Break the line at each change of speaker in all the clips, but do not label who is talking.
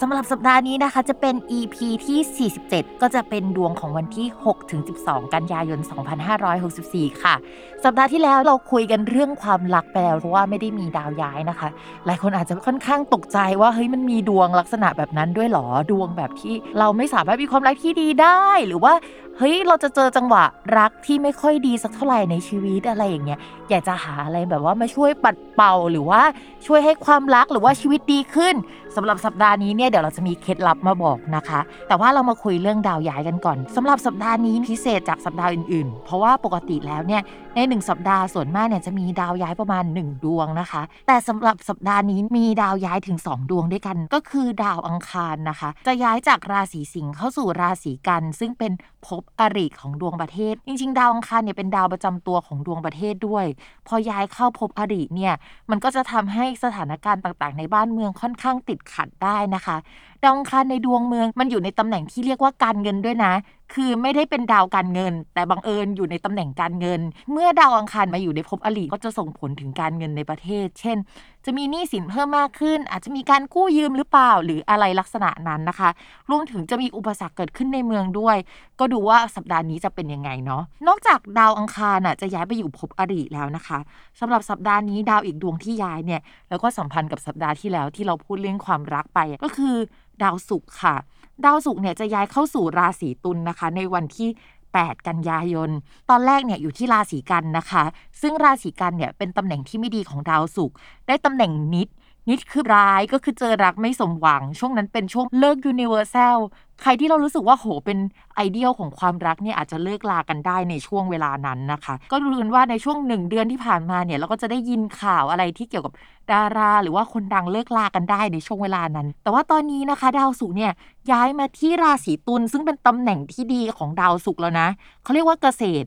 สำหรับสัปดาห์นี้นะคะจะเป็น EP ที่ 47 ก็จะเป็นดวงของวันที่6-12 กันยายน 2564 ค่ะ สัปดาห์ที่แล้วเราคุยกันเรื่องความรักไปแล้วเพราะว่าไม่ได้มีดาวย้ายนะคะ หลายคนอาจจะค่อนข้างตกใจว่าเฮ้ยมันมีดวงลักษณะแบบนั้นด้วยหรอ ดวงแบบที่เราไม่สามารถมีความรักที่ดีได้ หรือว่าเฮ้ยเราจะเจอจังหวะรักที่ไม่ค่อยดีสักเท่าไหร่ในชีวิตอะไรอย่างเงี้ยอยากจะหาอะไรแบบว่ามาช่วยปัดเป่าหรือว่าช่วยให้ความรักหรือว่าชีวิตดีขึ้นสำหรับสัปดาห์นี้เนี่ยเดี๋ยวเราจะมีเคล็ดลับมาบอกนะคะ แต่ว่าเรามาคุยเรื่องดาวย้ายกันก่อนสำหรับสัปดาห์นี้พิเศษจากสัปดาห์อื่นๆ เพราะว่าปกติแล้วเนี่ยใน 1 สัปดาห์ส่วนมากเนี่ยจะมีดาวย้ายประมาณ 1 ดวงนะคะ แต่สำหรับสัปดาห์นี้มีดาวย้ายถึง 2 ดวงด้วยกัน ก็คือดาวอังคารนะคะ จะย้ายจากราศีสิงห์เข้าสู่ราศีกัน ซึ่งเป็นภพอริของดวงประเทศ จริง ๆ ดาวอังคารเนี่ยเป็นดาวประจำตัวของดวงประเทศด้วย พอย้ายเข้าพบอริเนี่ยมันก็จะทำให้สถานการณ์ต่างๆ ในบ้านเมืองค่อนข้างติดขัดได้นะคะ ดาวอังคารในดวงเมืองมันอยู่ในตำแหน่งที่เรียกว่าการเงินด้วยนะ คือไม่ได้เป็นดาวการเงิน แต่บังเอิญอยู่ในตำแหน่งการเงิน เมื่อดาวอังคารมาอยู่ในภพอริก็จะส่งผลถึงการเงินในประเทศ เช่น จะมีหนี้สินเพิ่มมากขึ้น อาจจะมีการกู้ยืมหรือเปล่า หรืออะไรลักษณะนั้นนะคะ รวมถึงจะมีอุปสรรคเกิดขึ้นในเมืองด้วย ก็ดูว่าสัปดาห์นี้จะเป็นยังไงเนาะนอกจากดาวอังคารน่ะจะย้ายไปอยู่ภพอริแล้วนะคะสำหรับสัปดาห์นี้ดาวอีกดวงที่ย้ายเนี่ยแล้วก็สัมพันธ์กับสัปดาห์ที่แล้วที่เราพูดเรื่องความรักไปก็คือ ดาวศุกร์ค่ะ ดาวศุกร์เนี่ยจะย้ายเข้าสู่ราศีตุลนนะคะ ในวันที่ 8 กันยายน ตอนแรกเนี่ยอยู่ที่ราศีกันย์นะคะ ซึ่งราศีกันย์เนี่ยเป็นตำแหน่งที่ไม่ดีของดาวศุกร์ได้ตำแหน่งนิจ นิจคือร้ายก็คือเจอรักไม่สมหวัง ช่วงนั้นเป็นช่วงเลิก universalใครที่เรารู้สึกว่าโหเป็นไอเดียลของความรักเนี่ยอาจจะเลิกลากันได้ในช่วงเวลานั้นนะคะ ก็รู้กันว่าในช่วงหนึ่งเดือนที่ผ่านมาเนี่ยเราก็จะได้ยินข่าวอะไรที่เกี่ยวกับดารา หรือว่าคนดังเลิกลากันได้ในช่วงเวลานั้น แต่ว่าตอนนี้นะคะ ดาวศุกร์เนี่ยย้ายมาที่ราศีตุลซึ่งเป็นตำแหน่งที่ดีของดาวศุกร์แล้วนะเขาเรียกว่าเกษตร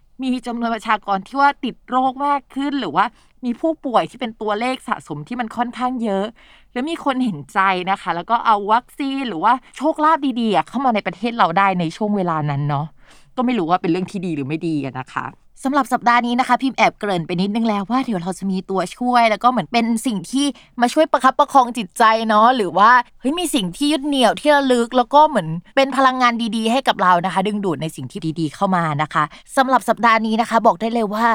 มีจำนวนประชากรที่ว่าติดโรคมากขึ้น หรือว่ามีผู้ป่วยที่เป็นตัวเลขสะสมที่มันค่อนข้างเยอะ แล้วมีคนเห็นใจนะคะ แล้วก็เอาวัคซีนหรือว่าโชคลาภดีๆเข้ามาในประเทศเราได้ในช่วงเวลานั้นเนาะก็ไม่รู้ว่าเป็นเรื่องที่ดีหรือไม่ดีนะคะ สำหรับสัปดาห์นี้นะคะพิมพ์แอบเกริ่นไปนิดนึงแล้วว่าเดี๋ยวเราจะมีตัวช่วย แล้วก็เหมือนเป็นสิ่งที่มาช่วยประคับประคองจิตใจเนาะหรือว่าเฮ้ยมีสิ่งที่ยึดเหนี่ยวที่ระลึก แล้วก็เหมือนเป็นพลังงานดีๆ ให้กับเรานะคะ ดึงดูดในสิ่งที่ดีๆเข้ามานะคะสำหรับสัปดาห์นี้นะคะ บอกได้เลยว่า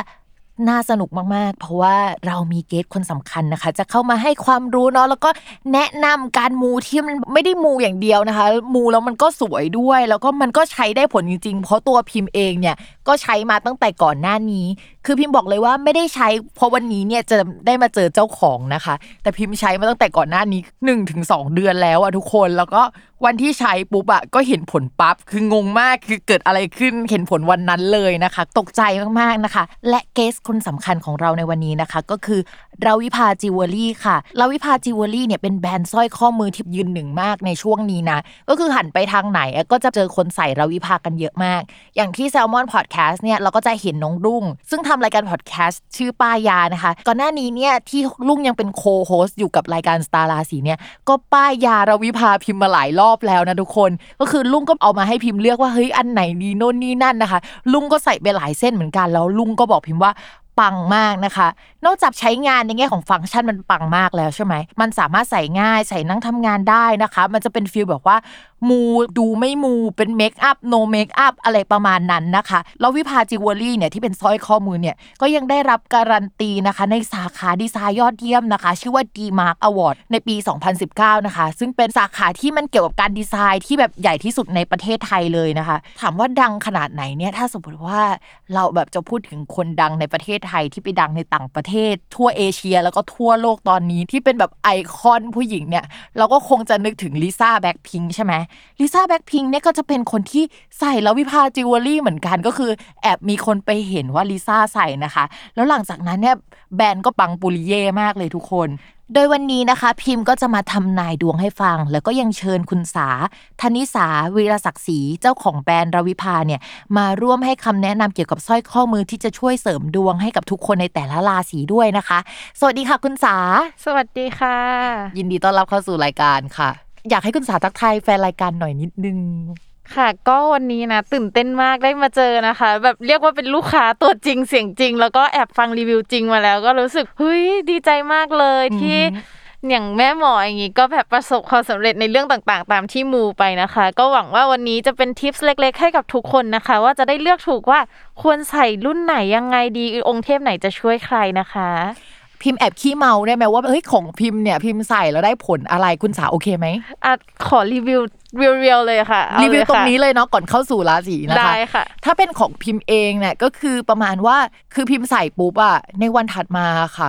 น่าสนุกมาก ๆ เพราะว่าเรามีเกสคนสำคัญนะคะ จะเข้ามาให้ความรู้เนาะแล้วก็แนะนำการมูที่มันไม่ได้มูอย่างเดียวนะคะ มูแล้วมันก็สวยด้วย แล้วก็มันก็ใช้ได้ผลจริง ๆ เพราะตัวพิมพ์เองเนี่ย ก็ใช้มาตั้งแต่ก่อนหน้านี้ คือพิมพ์บอกเลยว่าไม่ได้ใช้เพราะวันนี้เนี่ยจะได้มาเจอเจ้าของนะคะ แต่พิมพ์ใช้มาตั้งแต่ก่อนหน้านี้1นถึงสเดือนแล้วอะทุกคนแล้วก็วันที่ใช้ปุ๊บอะก็เห็นผลปั๊บคืองงมากคือเกิดอะไรขึ้นเห็นผลวันนั้นเลยนะคะ ตกใจมากๆนะคะ และ guest คนสำคัญของเราในวันนี้นะคะ ก็คือ ราวิภาจิวเวลรี่ค่ะราวิภาจิวเวลรี่เนี่ยเป็นแบรนด์สร้อยข้อมือที่ยืนหนึ่งมากในช่วงนี้นะ ก็คือหันไปทางไหนก็จะเจอคนใส่ราวิภากันเยอะมาก อย่างที่ Salmon Podcast เนี่ยเราก็จะเห็นน้องรุ่ง ซึ่งทำรายการ podcast ชื่อป้ายยานะคะ ก่อนหน้านี้เนี่ยที่รุ่งยังเป็น co-host อยู่กับรายการสตาร์ราศีเนี่ยก็ป้ายยาราวิภาพิมพ์มาหลายรอบแล้วนะทุกคน ก็คือรุ่งก็เอามาให้พิมพ์เลือกว่าเฮ้ยอันไหนดีโน่นนี่นั่นนะคะ รุ่งก็ใส่ไปหลายเส้นเหมือนกันแล้วรุ่งก็บอกพิมพ์ว่า ปังมากนะคะ นอกจากใช้งานในแง่ของฟังก์ชันมันปังมากแล้วใช่ไหม มันสามารถใส่ง่ายใส่นั่งทำงานได้นะคะ มันจะเป็น feel แบบว่ามูดูไม่มูเป็น makeup no makeup อะไรประมาณนั้นนะคะ แล้ววิภาจิวเวลรี่เนี่ยที่เป็นสร้อยข้อมือเนี่ยก็ยังได้รับการันตีนะคะ ในสาขาดีไซน์ยอดเยี่ยมนะคะ ชื่อว่า DEmark Award ในปี 2019 นะคะ ซึ่งเป็นสาขาที่มันเกี่ยวกับการดีไซน์ที่แบบใหญ่ที่สุดในประเทศไทยเลยนะคะ ถามว่าดังขนาดไหนเนี่ยถ้าสมมติว่าเราแบบจะพูดถึงคนดังในประเทศไทยที่ไปดังในต่างประเทศ ทั่วเอเชีย แล้วก็ทั่วโลกตอนนี้ที่เป็นแบบไอคอนผู้หญิงเนี่ยเราก็คงจะนึกถึงลิซ่าแบ็คพิงใช่ไหมลิซ่าแบ็คพิงเนี่ยก็จะเป็นคนที่ใส่แล้ววิภาจิวเวลรี่เหมือนกันก็คือ แอบมีคนไปเห็นว่าลิซ่าใส่นะคะ แล้วหลังจากนั้นเนี่ยแบรนด์ก็ปังปุริเย่มากเลยทุกคน โดยวันนี้นะคะพิมพ์ก็จะมาทำนายดวงให้ฟัง แล้วก็ยังเชิญคุณสาธนิสาวีรศักดิ์ศรีเจ้าของแบรนด์รวิภาเนี่ยมาร่วมให้คำแนะนำเกี่ยวกับสร้อยข้อมือที่จะช่วยเสริมดวงให้กับทุกคนในแต่ละราศีด้วยนะคะ สวัสดีค่ะคุณสา
สวัสดีค่ะ
ยินดีต้อนรับเข้าสู่รายการค่ะ อยากให้คุณสาทักทายแฟนรายการหน่อยนิดนึง
ค่ะก็วันนี้นะตื่นเต้นมากได้มาเจอนะคะ แบบเรียกว่าเป็นลูกค้าตัวจริงเสียงจริง แล้วก็แอบฟังรีวิวจริงมาแล้ว ก็รู้สึกเฮ้ยดีใจมากเลย
อือหือ
ที่อย่างแม่หมออย่างงี้ก็แบบประสบความสำเร็จในเรื่องต่างๆ ตามที่มูไปนะคะ ก็หวังว่าวันนี้จะเป็นทิปส์เล็ก ๆ ให้กับทุกคนนะคะ ว่าจะได้เลือกถูกว่าควรใส่รุ่นไหนยังไงดีองค์เทพไหนจะช่วยใครนะคะ
พิมพ์แอบขี้เมาได้ไหมว่าเฮ้ยของพิมพ์เนี่ยพิมพ์ใส่แล้วได้ผลอะไรคุณสาโอเคไหม
อะขอรีวิวเรียวๆเลยค่ะเอา
รีวิว
เลย
ตรง
ค่ะ
นี้เลยเนาะก่อนเข้าสู่ราศีนะคะ
ได้ค่ะ
ถ้าเป็นของพิมพ์เองเนี่ยก็คือประมาณว่าคือพิมพ์ใส่ปุ๊บอะในวันถัดมาค่ะ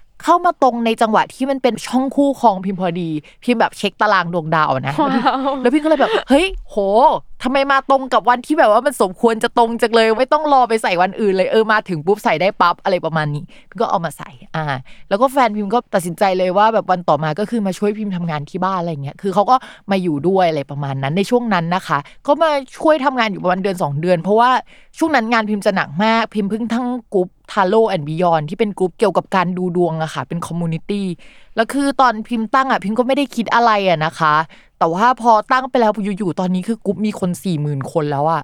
เข้ามาตรงในจังหวะที่มันเป็นช่องคู่ครองพิมพ์พอดี พิมพ์แบบเช็คตารางดวงดาวนะ
ว้าว
แล้วพี่ก็เลยแบบ เฮ้ย โห ทำไมมาตรงกับวันที่แบบว่ามันสมควรจะตรงจังเลย ไม่ต้องรอไปใส่วันอื่นเลยเออมาถึงปุ๊บใส่ได้ปั๊บอะไรประมาณนี้ก็เอามาใส่อ่า แล้วก็แฟนพิมพ์ก็ตัดสินใจเลยว่าแบบวันต่อมาก็คือมาช่วยพิมพ์ทำงานที่บ้านอะไรเงี้ยคือเขาก็มาอยู่ด้วยอะไรประมาณนั้นในช่วงนั้นนะคะ ก็มาช่วยทำงานอยู่ประมาณเดือน 2 เดือน เพราะว่าช่วงนั้นงานพิมพ์จะหนักมากพิมพ์เพิ่งทั้งกรุ๊ป Tarot and Beyond ที่เป็นกรุ๊ปเกี่ยวกับการดูดวงอะค่ะ เป็น community แล้วคือตอนพิมพ์ตั้งอะพิมพ์ก็ไม่ได้คิดอะไรอะนะคะ แต่ว่าพอตั้งไปแล้วอยู่ๆตอนนี้คือกรุ๊ปมีคนสี่หมื่นคนแล้วอะ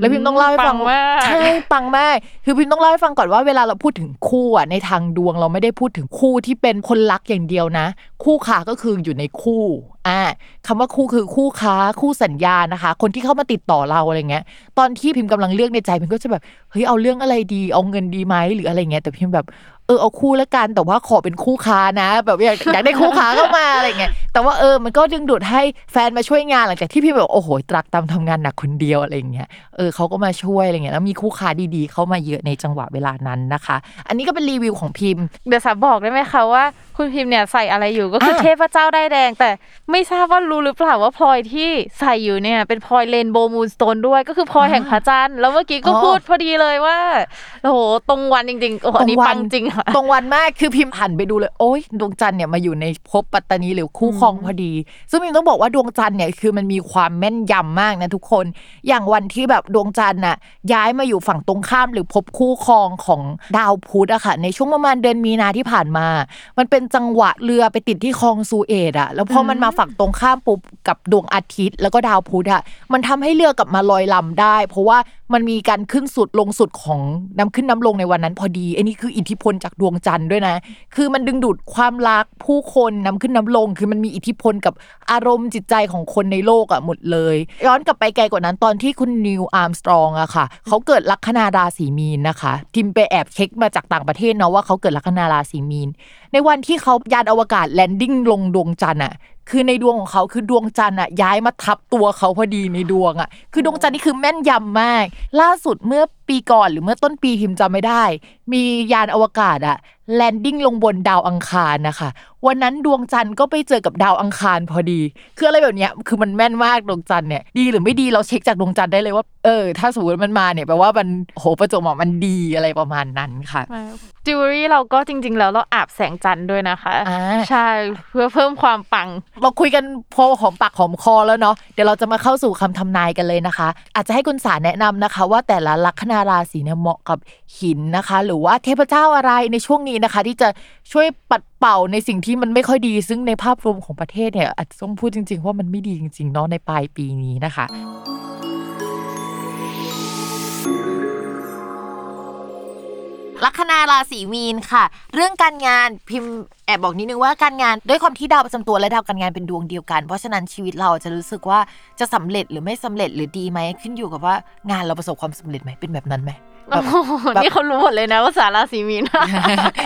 แล้วพิมพ์ต้องเล่าให้ฟัง
ปังมาก
ใช่ปังมากคือพิมพ์ต้องเล่าให้ฟังก่อนว่าเวลาเราพูดถึงคู่อะในทางดวงเราไม่ได้พูดถึงคู่ที่เป็นคนรักอย่างเดียวนะ คู่ค้าก็คืออยู่ในคู่อ่าคำว่าคู่คือคู่ค้าคู่สัญญานะคะ คนที่เข้ามาติดต่อเราอะไรเงี้ย ตอนที่พิมพ์กำลังเลือกในใจพิมพ์ก็จะแบบเฮ้ยเอาเรื่องอะไรดี เอาเงินดีไหมหรืออะไรเงี้ยแต่พิมพ์แบบ เออเอาคู่ละกันแต่ว่าขอเป็นคู่ค้านะ แบบอยากอยากได้คู่ค้าเข้ามาอะไรเงี้ยแต่ว่าเออมันก็ดึงดูดให้แฟนมาช่วยงานหลังจากที่พิมพ์แบบโอ้โหตรักตามทำงานหนักคนเดียวอะไรเงี้ยเออเขาก็มาช่วยอะไรเงี้ยแล้วมีคู่ค้าดีๆ เข้ามาเยอะในจังหวะเวลานั้นนะคะ อันนี้ก็เป็นรีวิวของพิมพ์
เดี๋ยวสาบอกได้ไหมคะว่าคุณพิมพ์เนี่ยใส่อะไรอยู่ก็คือ
อะ
เทพเจ้าได้แดง แต่ไม่ทราบว่ารู้หรือเปล่าว่าพลอยที่ใส่อยู่เนี่ยเป็นพลอยเรนโบว์มูนสโตนด้วยก็คือพลอยแห่งพระจันทร์แล้วเมื่อกี้ก็
อ๋อ
พูดพอดีเลยว่าโอ้โหตรงวันจริงๆโอ้โหอันนี้
ตรงวั
ปั
น
งจริงค่ะ
ตรงวันมากคือพิมพ์หันไปดูเลย โอ๊ยดวงจันทร์เนี่ยมาอยู่ในภพปัตตานีหรือคู่ครองพอดี ซึ่งพิมต้องบอกว่าดวงจันทร์เนี่ยคือมันมีความแม่นยำมากนะทุกคน อย่างวันที่แบบดวงจันทร์น่ะย้ายมาอยู่ฝั่งตรงข้ามหรือภพคู่ครองของดาวพุธอะค่ะในช่วงประมาณเดือนมีนาที่ผ่านมา มันเป็นจังหวะเรือไปติดที่คลองสุเอซอะแล้วพอมันมาฝั่งตรงข้ามปุ๊บกับดวงอาทิตย์ แล้วก็ดาวพุธอะมันทำให้เรือกลับมาลอยลำได้ เพราะว่า มันมีการขึ้นสุดลงสุดของน้ำขึ้นน้ำลงในวันนั้นพอดีไอ้นี่คืออิทธิพลจากดวงจันทร์ด้วยนะ คือมันดึงดูดความรักผู้คนน้ำขึ้นน้ำลง คือมันมีอิทธิพลกับอารมณ์จิตใจของคนในโลกอะหมดเลย ย้อนกลับไปไกลกว่านั้นตอนที่คุณนีลอาร์มสตรองอะค่ะเขาเกิดลัคนาราศีมีนนะคะ พิมไปแอบเช็คมาจากต่างประเทศเนาะว่าเขาเกิดลัคนาราศีมีนในวันที่เขายานอวกาศ landing ลงดวงจันทร์อะคือในดวงของเขาคือดวงจันทร์อะย้ายมาทับตัวเขาพอดีในดวงอะคือดวงจันทร์นี่คือแม่นยำมาก ล่าสุดเมื่อปีก่อนหรือเมื่อต้นปีพิมจำไม่ได้ มียานอวกาศอะ landing ลงบนดาวอังคารนะคะ วันนั้นดวงจันทร์ก็ไปเจอกับดาวอังคารพอดี คืออะไรแบบเนี้ยคือมันแม่นมากดวงจันทร์เนี่ยดีหรือไม่ดีเราเช็คจากดวงจันทร์ได้เลยว่าเออถ้าสมมติมันมาเนี่ยแปลว่ามันโหประจวบเหมาะมันดีอะไรประมาณนั้นค่ะ
จิวเวลรี่เราก็จริง ๆ แล้วเราอาบแสงจันทร์ด้วยนะคะ
อ่า
ใช่เพื่อเพิ่มความปัง
เราคุยกันพอหอมปากหอมคอแล้วเนาะเดี๋ยวเราจะมาเข้าสู่คำทำนายกันเลยนะคะ อาจจะให้คุณสารแนะนำนะคะ ว่าแต่ละลัคนาราศีเนี่ยเหมาะกับหินนะคะ หรือว่าเทพเจ้าอะไรในช่วงนี้นะคะ ที่จะช่วยปัดเป่าในสิ่งที่มันไม่ค่อยดี ซึ่งในภาพรวมของประเทศเนี่ยอาจจะต้องพูดจริง ๆ ว่ามันไม่ดีจริงๆเนาะในปลายปีนี้นะคะลัคนาราศีมีนค่ะ เรื่องการงานพิมพ์แอบบอกนิดนึงว่าการงานด้วยความที่ดาวประจำตัวและดาวการงานเป็นดวงเดียวกัน เพราะฉะนั้นชีวิตเราจะรู้สึกว่าจะสำเร็จหรือไม่สำเร็จหรือดีไหมขึ้นอยู่กับว่างานเราประสบความสำเร็จไหมเป็นแบบนั้นไหม แบบ
โอ้โห
แบบ
นี่เขารู้หมดเลยนะว่าสาราศีมีน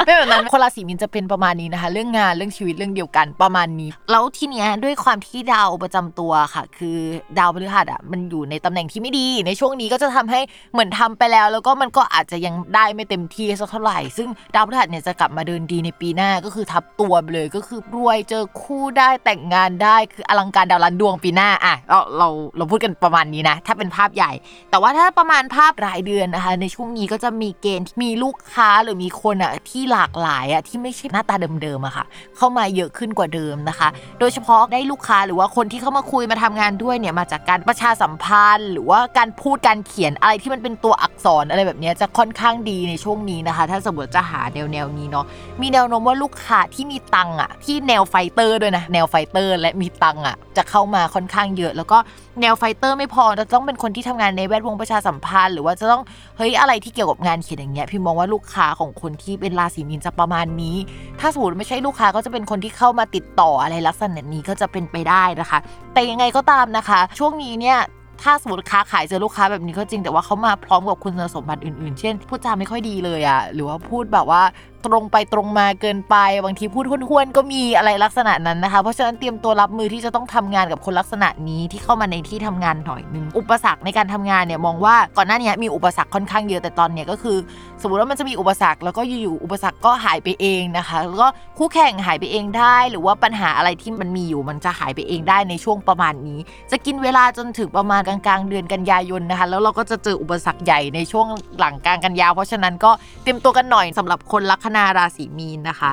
ไม่แบบนั้นคนราศีมีนจะเป็นประมาณนี้นะคะ เรื่องงานเรื่องชีวิตเรื่องเดียวกันประมาณนี้ แล้วทีเนี้ยด้วยความที่ดาวประจำตัวค่ะ คือดาวพฤหัสอะมันอยู่ในตำแหน่งที่ไม่ดี ในช่วงนี้ก็จะทำให้เหมือนทำไปแล้ว แล้วก็มันก็อาจจะยังได้ไม่เต็มที่สักเท่าไหร่ ซึ่งดาวพฤหัสเนี่ยจะกลับมาเดินดีในปีหน้าก็คือทับตัวไปเลยก็คือรวยเจอคู่ได้แต่งงานได้คืออลังการดาวล้านดวงปีหน้าอะเราเราเราพูดกันประมาณนี้นะ ถ้าเป็นภาพใหญ่ แต่ว่าถ้าประมาณภาพรายเดือนนะคะในช่วงนี้ก็จะมีเกณฑ์มีลูกค้าหรือมีคนอะที่หลากหลายอะที่ไม่ใช่หน้าตาเดิมๆอะค่ะ เข้ามาเยอะขึ้นกว่าเดิมนะคะ โดยเฉพาะได้ลูกค้าหรือว่าคนที่เข้ามาคุยมาทำงานด้วยเนี่ยมาจากการประชาสัมพันธ์ หรือว่าการพูดการเขียนอะไรที่มันเป็นตัวอักษรอะไรแบบนี้จะค่อนข้างดีในช่วงนี้นะคะ ถ้าสมมติจะหาแนวแนวนี้เนาะมีแนวโน้มว่าลูกค้าที่มีตังอะที่แนว fighter ด้วยนะแนว fighter และมีตังอะจะเข้ามาค่อนข้างเยอะ แล้วก็แนว fighter ไม่พอจะต้องเป็นคนที่ทำงานในแวดวงประชาสัมพันธ์ หรือว่าจะต้องเฮ้ยอะไรที่เกี่ยวกับงานเขียนอย่างเงี้ยพิมพ์มองว่าลูกค้าของคนที่เป็นราศีมีนจะประมาณนี้ ถ้าสมมติไม่ใช่ลูกค้าก็จะเป็นคนที่เข้ามาติดต่ออะไรลักษณะนี้ก็จะเป็นไปได้นะคะ แต่ยังไงก็ตามนะคะ ช่วงนี้เนี่ยถ้าสมมติค้าขายเจอลูกค้าแบบนี้ก็จริง แต่ว่าเขามาพร้อมกับคุณสมบัติอื่นๆ เช่น พูดจาไม่ค่อยดีเลยอะหรือว่าพูดแบบว่า ตรงไปตรงมาเกินไป บางทีพูดห้วนๆก็มีอะไรลักษณะนั้นนะคะ เพราะฉะนั้นเตรียมตัวรับมือที่จะต้องทำงานกับคนลักษณะนี้ที่เข้ามาในที่ทำงานหน่อยนึงอุปสรรคในการทำงานเนี่ยมองว่าก่อนหน้านี้มีอุปสรรคค่อนข้างเยอะแต่ตอนเนี้ยก็คือ สมมติว่ามันจะมีอุปสรรคแล้วก็อยู่ๆอุปสรรคก็หายไปเองนะคะ แล้วก็คู่แข่งหายไปเองได้ หรือว่าปัญหาอะไรที่มันมีอยู่มันจะหายไปเองได้ในช่วงประมาณนี้ จะกินเวลาจนถึงประมาณกลางๆ เดือนกันยายนนะคะ แล้วเราก็จะเจออุปสรรคใหญ่ในช่วงหลังกลางกันยาเพราะฉะนั้นก็เตรียมตัวกันหน่อยสำหรับคนลัคนาราศีมีนนะคะ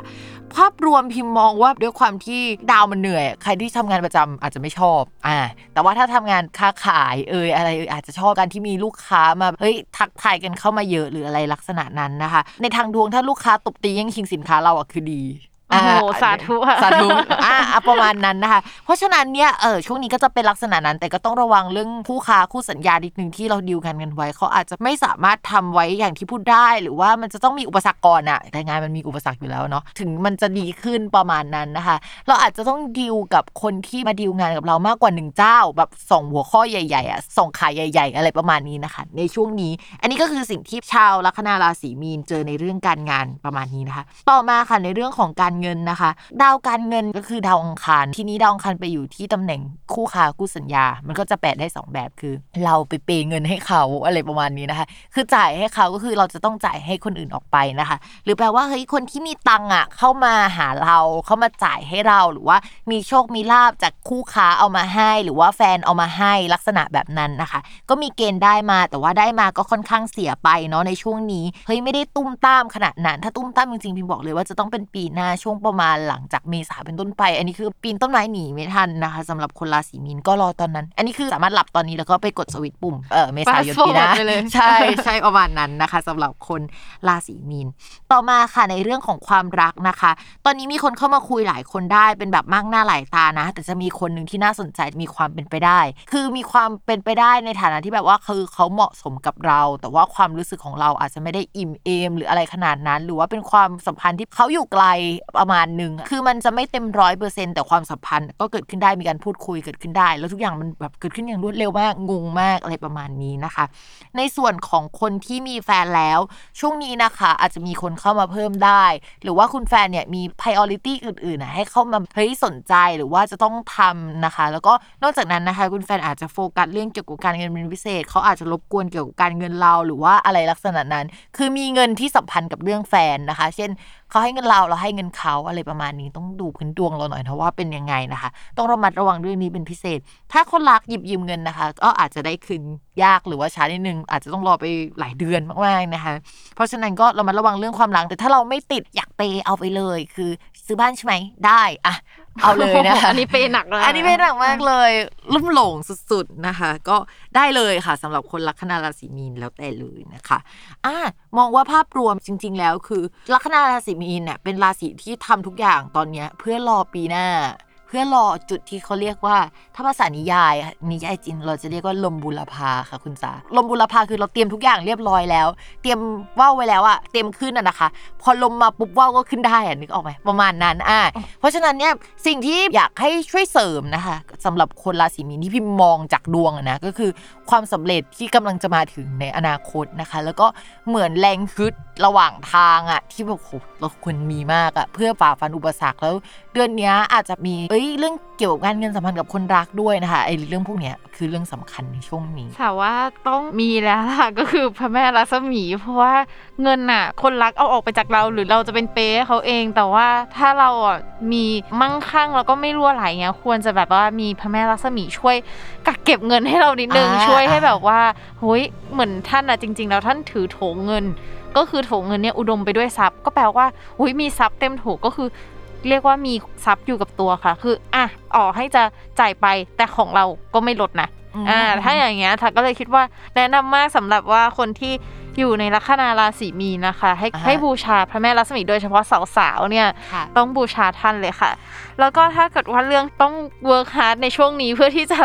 ภาพรวมพิมพ์มองว่าด้วยความที่ดาวมันเหนื่อย ใครที่ทำงานประจำอาจจะไม่ชอบอ่าแต่ว่าถ้าทำงานค้าขายเอยอะไรอาจจะชอบการที่มีลูกค้ามาเฮ้ยทักทายกันเข้ามาเยอะหรืออะไรลักษณะนั้นนะคะ ในทางดวงถ้าลูกค้าตบตีแย่งชิงสินค้าเราอะคือดี
โอ้โห
อ่
สาธุค่ะ
สาธุอ่าอะประมาณนั้นนะคะ เพราะฉะนั้นเนี่ยเออช่วงนี้ก็จะเป็นลักษณะนั้น แต่ก็ต้องระวังเรื่องคู่ค้าคู่สัญญานิดนึงที่เราดีลกันกันไว้เขาอาจจะไม่สามารถทำไว้อย่างที่พูดได้ หรือว่ามันจะต้องมีอุปสรรคก่อนอะแต่งานมันมีอุปสรรคอยู่แล้วเนาะถึงมันจะดีขึ้นประมาณนั้นนะคะ เราอาจจะต้องดีลกับคนที่มาดีลงานกับเรามากกว่าหนึ่งเจ้า แบบสองหัวข้อใหญ่ๆอะสองขายใหญ่ ๆ อะไรประมาณนี้นะคะ ในช่วงนี้ อันนี้ก็คือสิ่งที่ชาวลัคนาราศีมีนเจอในเรื่องการงานประมาณนี้นะคะ ต่อมาค่ะในเรื่องของการเงินนะคะ ดาวการเงินก็คือดาวอังคาร ทีนี้ดาวอังคารไปอยู่ที่ตำแหน่งคู่ค้าคู่สัญญา มันก็จะแปลได้สองแบบคือ เราไปเปย์เงินให้เขาอะไรประมาณนี้นะคะ คือจ่ายให้เขาก็คือเราจะต้องจ่ายให้คนอื่นออกไปนะคะ หรือแปลว่าเฮ้ยคนที่มีตังอะเข้ามาหาเราเข้ามาจ่ายให้เราหรือว่ามีโชคมีลาบจากคู่ค้าเอามาให้ หรือว่าแฟนเอามาให้ลักษณะแบบนั้นนะคะ ก็มีเกณฑ์ได้มาแต่ว่าได้มาก็ค่อนข้างเสียไปเนาะในช่วงนี้เฮ้ยไม่ได้ตุ้มตามขนาดนั้น ถ้าตุ้มตามจริงๆพิมบอกเลยว่าจะต้องเป็นปีหน้าช่วช่วงประมาณหลังจากเมษาเป็นต้นไป อันนี้คือปีนต้นไม้หนีไม่ทันนะคะสำหรับคนราศีมีนก็รอตอนนั้น อันนี้คือสามารถหลับตอนนี้แล้วก็ไปกดสวิตช์ปุ่มเออเมษายน
Fast
ปีหน้า
forward ไปเลย
ใช่ใช่ประมาณนั้นนะคะสำหรับคนราศีมีน ต่อมาค่ะในเรื่องของความรักนะคะ ตอนนี้มีคนเข้ามาคุยหลายคนได้เป็นแบบมากหน้าหลายตานะ แต่จะมีคนหนึ่งที่น่าสนใจมีความเป็นไปได้ คือมีความเป็นไปได้ในฐานะที่แบบว่าคือเขาเหมาะสมกับเรา แต่ว่าความรู้สึกของเราอาจจะไม่ได้อิ่มเอม หรืออะไรขนาดนั้น หรือว่าเป็นความสัมพันธ์ที่เขาอยู่ไกลประมาณหนึ่งคือมันจะไม่เต็มร้อยเปอร์เซ็นต์แต่ความสัมพันธ์ ก็เกิดขึ้นได้มีการพูดคุยเกิดขึ้นได้ แล้วทุกอย่างมันแบบเกิดขึ้นอย่างรวดเร็วมากงงมากอะไรประมาณนี้นะคะ ในส่วนของคนที่มีแฟนแล้ว ช่วงนี้นะคะ อาจจะมีคนเข้ามาเพิ่มได้ หรือว่าคุณแฟนเนี่ยมี priority อื่นๆนะให้เข้ามาเฮ้ยสนใจหรือว่าจะต้องทำนะคะ แล้วก็นอกจากนั้นนะคะ คุณแฟนอาจจะโฟกัสเรื่องเกี่ยวกับการเงินเป็นพิเศษเขาอาจจะรบกวนเกี่ยวกับการเงินเราหรือว่าอะไรลักษณะนั้น คือมีเงินที่สัมพันธ์กับเรื่องแฟนนะคะ เช่น เขาให้เงินเราเราให้เงินเขาอะไรประมาณนี้ต้องดูพื้นดวงเราหน่อยนะว่าเป็นยังไงนะคะ ต้องระมัดระวังเรื่องนี้เป็นพิเศษ ถ้าคนรักหยิบยืมเงินนะคะ ก็อาจจะได้คืนยากหรือว่าช้านิดนึงอาจจะต้องรอไปหลายเดือนมากๆนะคะ เพราะฉะนั้นก็เรามาระวังเรื่องความรักแต่ถ้าเราไม่ติดอยากเปเอาไปเลย คือ ซื้อบ้านใช่ไหมได้อะเอาเลยนะคะ
อันนี้เปย์หนักเลย
อันนี้เป็นหนักมากเลยลุ่มหลงสุดๆนะคะ ก็ได้เลยค่ะสำหรับคนลัคนาราศีมีนแล้วแต่เลยนะคะอ่ามองว่าภาพรวมจริง ๆ แล้วคือลัคนาราศีมีนเนี่ยเป็นราศีที่ทำทุกอย่างตอนเนี้ยเพื่อรอปีหน้า เพื่อรอจุดที่เขาเรียกว่า ถ้าภาษานิยายนิยายจีนเราจะเรียกว่าลมบุรพาค่ะคุณสาลมบุรพาคือเราเตรียมทุกอย่างเรียบร้อยแล้ว เตรียมว่าวไว้แล้วอะเตรียมขึ้นอะนะคะ พอลมมาปุ๊บว่าวก็ขึ้นได้อะนึกออกไหมประมาณนั้นอะเพราะฉะนั้นเนี่ยสิ่งที่อยากให้ช่วยเสริมนะคะสำหรับคนราศีมีนที่พิมมองจากดวงนะก็คือความสำเร็จที่กำลังจะมาถึงในอนาคตนะคะ แล้วก็เหมือนแรงฮึดระหว่างทางอะที่แบบโหเราควรมีมากอะเพื่อฝ่าฟันอุปสรรคแล้ว เดือนนี้อาจจะมีเอ้ยเรื่องเกี่ยวกับการเงินสัมพันธ์กับคนรักด้วยนะคะไอ้เรื่องพวกเนี้ยคือเรื่องสำคัญในช่วงนี้
แต่ว่าต้องมีแล้วล่ะก็คือพระแม่รัศมี เพราะว่าเงินน่ะ คนรักเอาออกไปจากเราหรือเราจะเป็นเป๊ให้เขาเองแต่ว่าถ้าเราอะมีมั่งคั่งแล้วก็ไม่รั่วไหลเงี้ยควรจะแบบว่ามีพระแม่รัศมีช่วยกักเก็บเงินให้เรานิดนึง
อ่า
ช่วยให้
อ่า
แบบว่าเฮ้ยเหมือนท่านอะจริง ๆ แล้วท่านถือโถเงิน ก็คือโถเงินเนี่ยอุดมไปด้วยทรัพย์ ก็แปลว่าหุยมีทรัพย์เต็มโถก็คือ เรียกว่ามีทรัพย์อยู่กับตัวค่ะ คืออะอ๋อให้จะจ่ายไปแต่ของเราก็ไม่ลดนะอ่าถ้าอย่างเงี้ยถ้าก็เลยคิดว่าแนะนำมากสำหรับว่าคนที่อยู่ในลัคนาราศีมีนนะคะ ให้
อ่าฮะ
ให้บูชาพระแม่รัศมีโดยเฉพาะสาวๆเนี่ย
ค่ะ
ต้องบูชาท่านเลยค่ะ แล้วก็ถ้าเกิดว่าเรื่องต้อง work hard ในช่วงนี้เพื่อที่จะ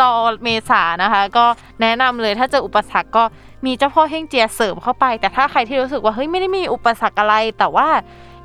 รอเมษานะคะ ก็แนะนำเลยถ้าเจออุปสรรคก็มีเจ้าพ่อเฮงเจียเสริมเข้าไป แต่ถ้าใครที่รู้สึกว่าเฮ้ยไม่ได้มีอุปสรรคอะไรแต่ว่า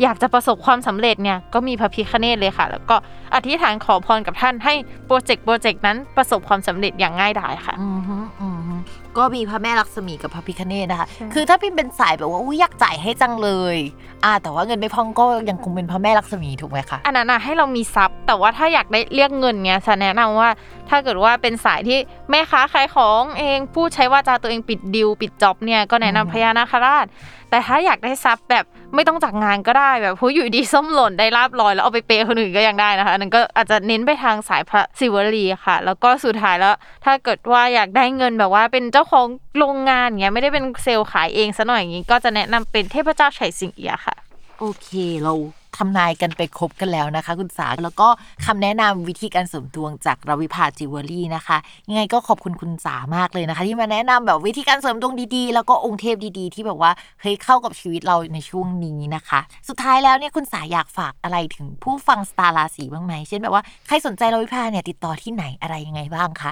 อยากจะประสบความสำเร็จเนี่ยก็มีพระพิคเนตเลยค่ะ แล้วก็อธิษฐานขอพรกับท่านให้โปรเจกต์โปรเจกต์นั้นประสบความสำเร็จอย่างง่ายดายค่ะ
อืมฮึอืมฮึก็มีพระแม่ลักษมีกับพระพิคเนตนะคะ
ใช่
คือถ้าพิมเป็นสายแบบว่าอุ้ยอยากจ่ายให้จังเลย อ่า แต่ว่าเงินไม่พองก็ยังคงเป็นพระแม่ลักษมีถูกไหมคะ
อันนั้นนะให้เรามีทรัพย์ แต่ว่าถ้าอยากได้เรียกเงินเนี่ยจะแนะนำว่าถ้าเกิดว่าเป็นสายที่แม่ค้าขายของเองพูดใช้ว่าจาตัวเองปิดดิวปิดจ็อบเนี่ยก็แนะนำ
อืม
พญานาคราช แต่ถ้าอยากได้ทรัพย์แบบไม่ต้องจากงานก็ได้แบบผู้อยู่ดีส้มหล่นได้ลาบลอย แล้วเอาไปเปย์คนอื่นก็ยังได้นะคะอันนั้นก็อาจจะเน้นไปทางสายพระศิวลีค่ะ แล้วก็สุดท้ายแล้ว ถ้าเกิดว่าอยากได้เงินแบบว่าเป็นเจ้าของโรงงานเงี้ยไม่ได้เป็นเซลล์ขายเองซะหน่อยอย่างงี้ก็จะแนะนำเป็นเทพเจ้าไฉสิงเอียะค่ะ
โอเคเรา ทำนายกันไปครบกันแล้วนะคะ คุณสาแล้วก็คำแนะนำวิธีการเสริมดวงจากราวิภาจิวเวลรี่นะคะ ยังไงก็ขอบคุณคุณสามากเลยนะคะ ที่มาแนะนำแบบวิธีการเสริมดวงดีๆ แล้วก็องค์เทพดีๆ ที่แบบว่าเฮ้ยเข้ากับชีวิตเราในช่วงนี้นะคะ สุดท้ายแล้วเนี่ยคุณสาอยากฝากอะไรถึงผู้ฟังสตาร์ราศีบ้างไหมเช่นแบบว่าใครสนใจราวิภาเนี่ยติดต่อที่ไหนอะไรยังไงบ้างคะ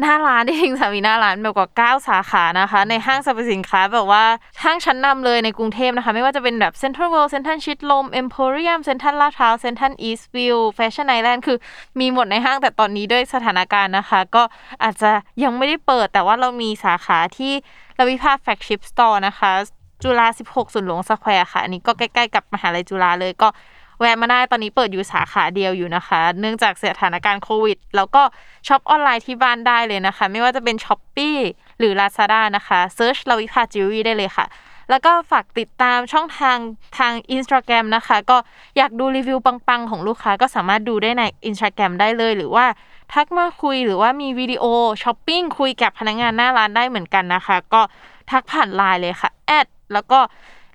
หน้าร้านจริงสามีหน้าร้านแบบกว่า 9 สาขานะคะ ในห้างสรรพสินค้าแบบว่าห้างชั้นนำเลยในกรุงเทพนะคะ ไม่ว่าจะเป็นแบบเซ็นทรัลเวิลด์เซ็นทรัลชิดลมเอ็มโพเรียมเซ็นทรัลลาดพร้าวเซ็นทรัลอีสต์วิลล์แฟชั่นไอแลนด์คือมีหมดในห้างแต่ตอนนี้ด้วยสถานการณ์นะคะ ก็อาจจะยังไม่ได้เปิดแต่ว่าเรามีสาขาที่ราวิภา flagship store นะคะ จุฬา16 ศูนย์หลวงสแควร์ค่ะ อันนี้ก็ใกล้ ๆ กับมหาลัยจุฬาเลยก็ แวะมาได้ตอนนี้เปิดอยู่สาขาเดียวอยู่นะคะ เนื่องจากสถานการณ์โควิด แล้วก็ช็อปออนไลน์ที่บ้านได้เลยนะคะ ไม่ว่าจะเป็น Shopee หรือ Lazada นะคะ search ราวิภาจิวเวลรี่ได้เลยค่ะแล้วก็ฝากติดตามช่องทางทาง Instagram นะคะ ก็อยากดูรีวิวปังๆ ของลูกค้าก็สามารถดูได้ใน Instagram ได้เลย หรือว่าทักมาคุยหรือว่ามีวิดีโอช้อปปิ้งคุยกับพนักงานหน้าร้านได้เหมือนกันนะคะ ก็ทักผ่านไลน์เลยค่ะ add แล้วก็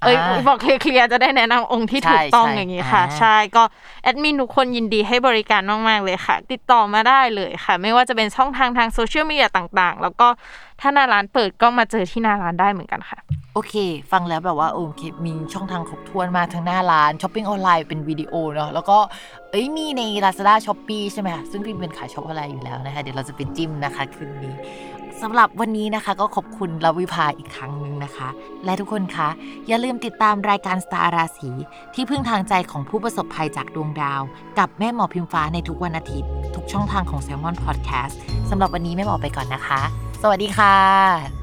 เอ้ย
อ่า
บอกเคลียร์ๆจะได้แนะนำองค์ที่ถูกต้อง
ใช่
อย่างนี้ค่ะ
อ่า
ใช่ก็แอดมินทุกคนยินดีให้บริการมากๆเลยค่ะ ติดต่อมาได้เลยค่ะ ไม่ว่าจะเป็นช่องทางทางโซเชียลมีเดียต่างๆ แล้วก็ถ้าหน้าร้านเปิดก็มาเจอที่หน้าร้านได้เหมือนกันค่ะ
โอเค ฟังแล้วแบบว่าโอเคมีช่องทางครบถ้วนมากทั้งหน้าร้านช้อปปิ้งออนไลน์เป็นวิดีโอเนาะแล้วก็เอ้ยมีใน Lazada s h o p e e ใช่ไหมคะซึ่งพี่เป็นสายช็อปออนไลน์อยู่แล้วนะคะเดี๋ยวเราจะไปจิ้มนะคะคืนนี้ สำหรับวันนี้นะคะก็ขอบคุณลวิภาอีกครั้งหนึ่งนะคะ และทุกคนคะ อย่าลืมติดตามรายการสตาร์ราศีที่พึ่งทางใจของผู้ประสบภัยจากดวงดาว กับแม่หมอพิมฟ้าในทุกวันอาทิตย์ ทุกช่องทางของ Salmon Podcast สำหรับวันนี้แม่หมอไปก่อนนะคะ สวัสดีค่ะ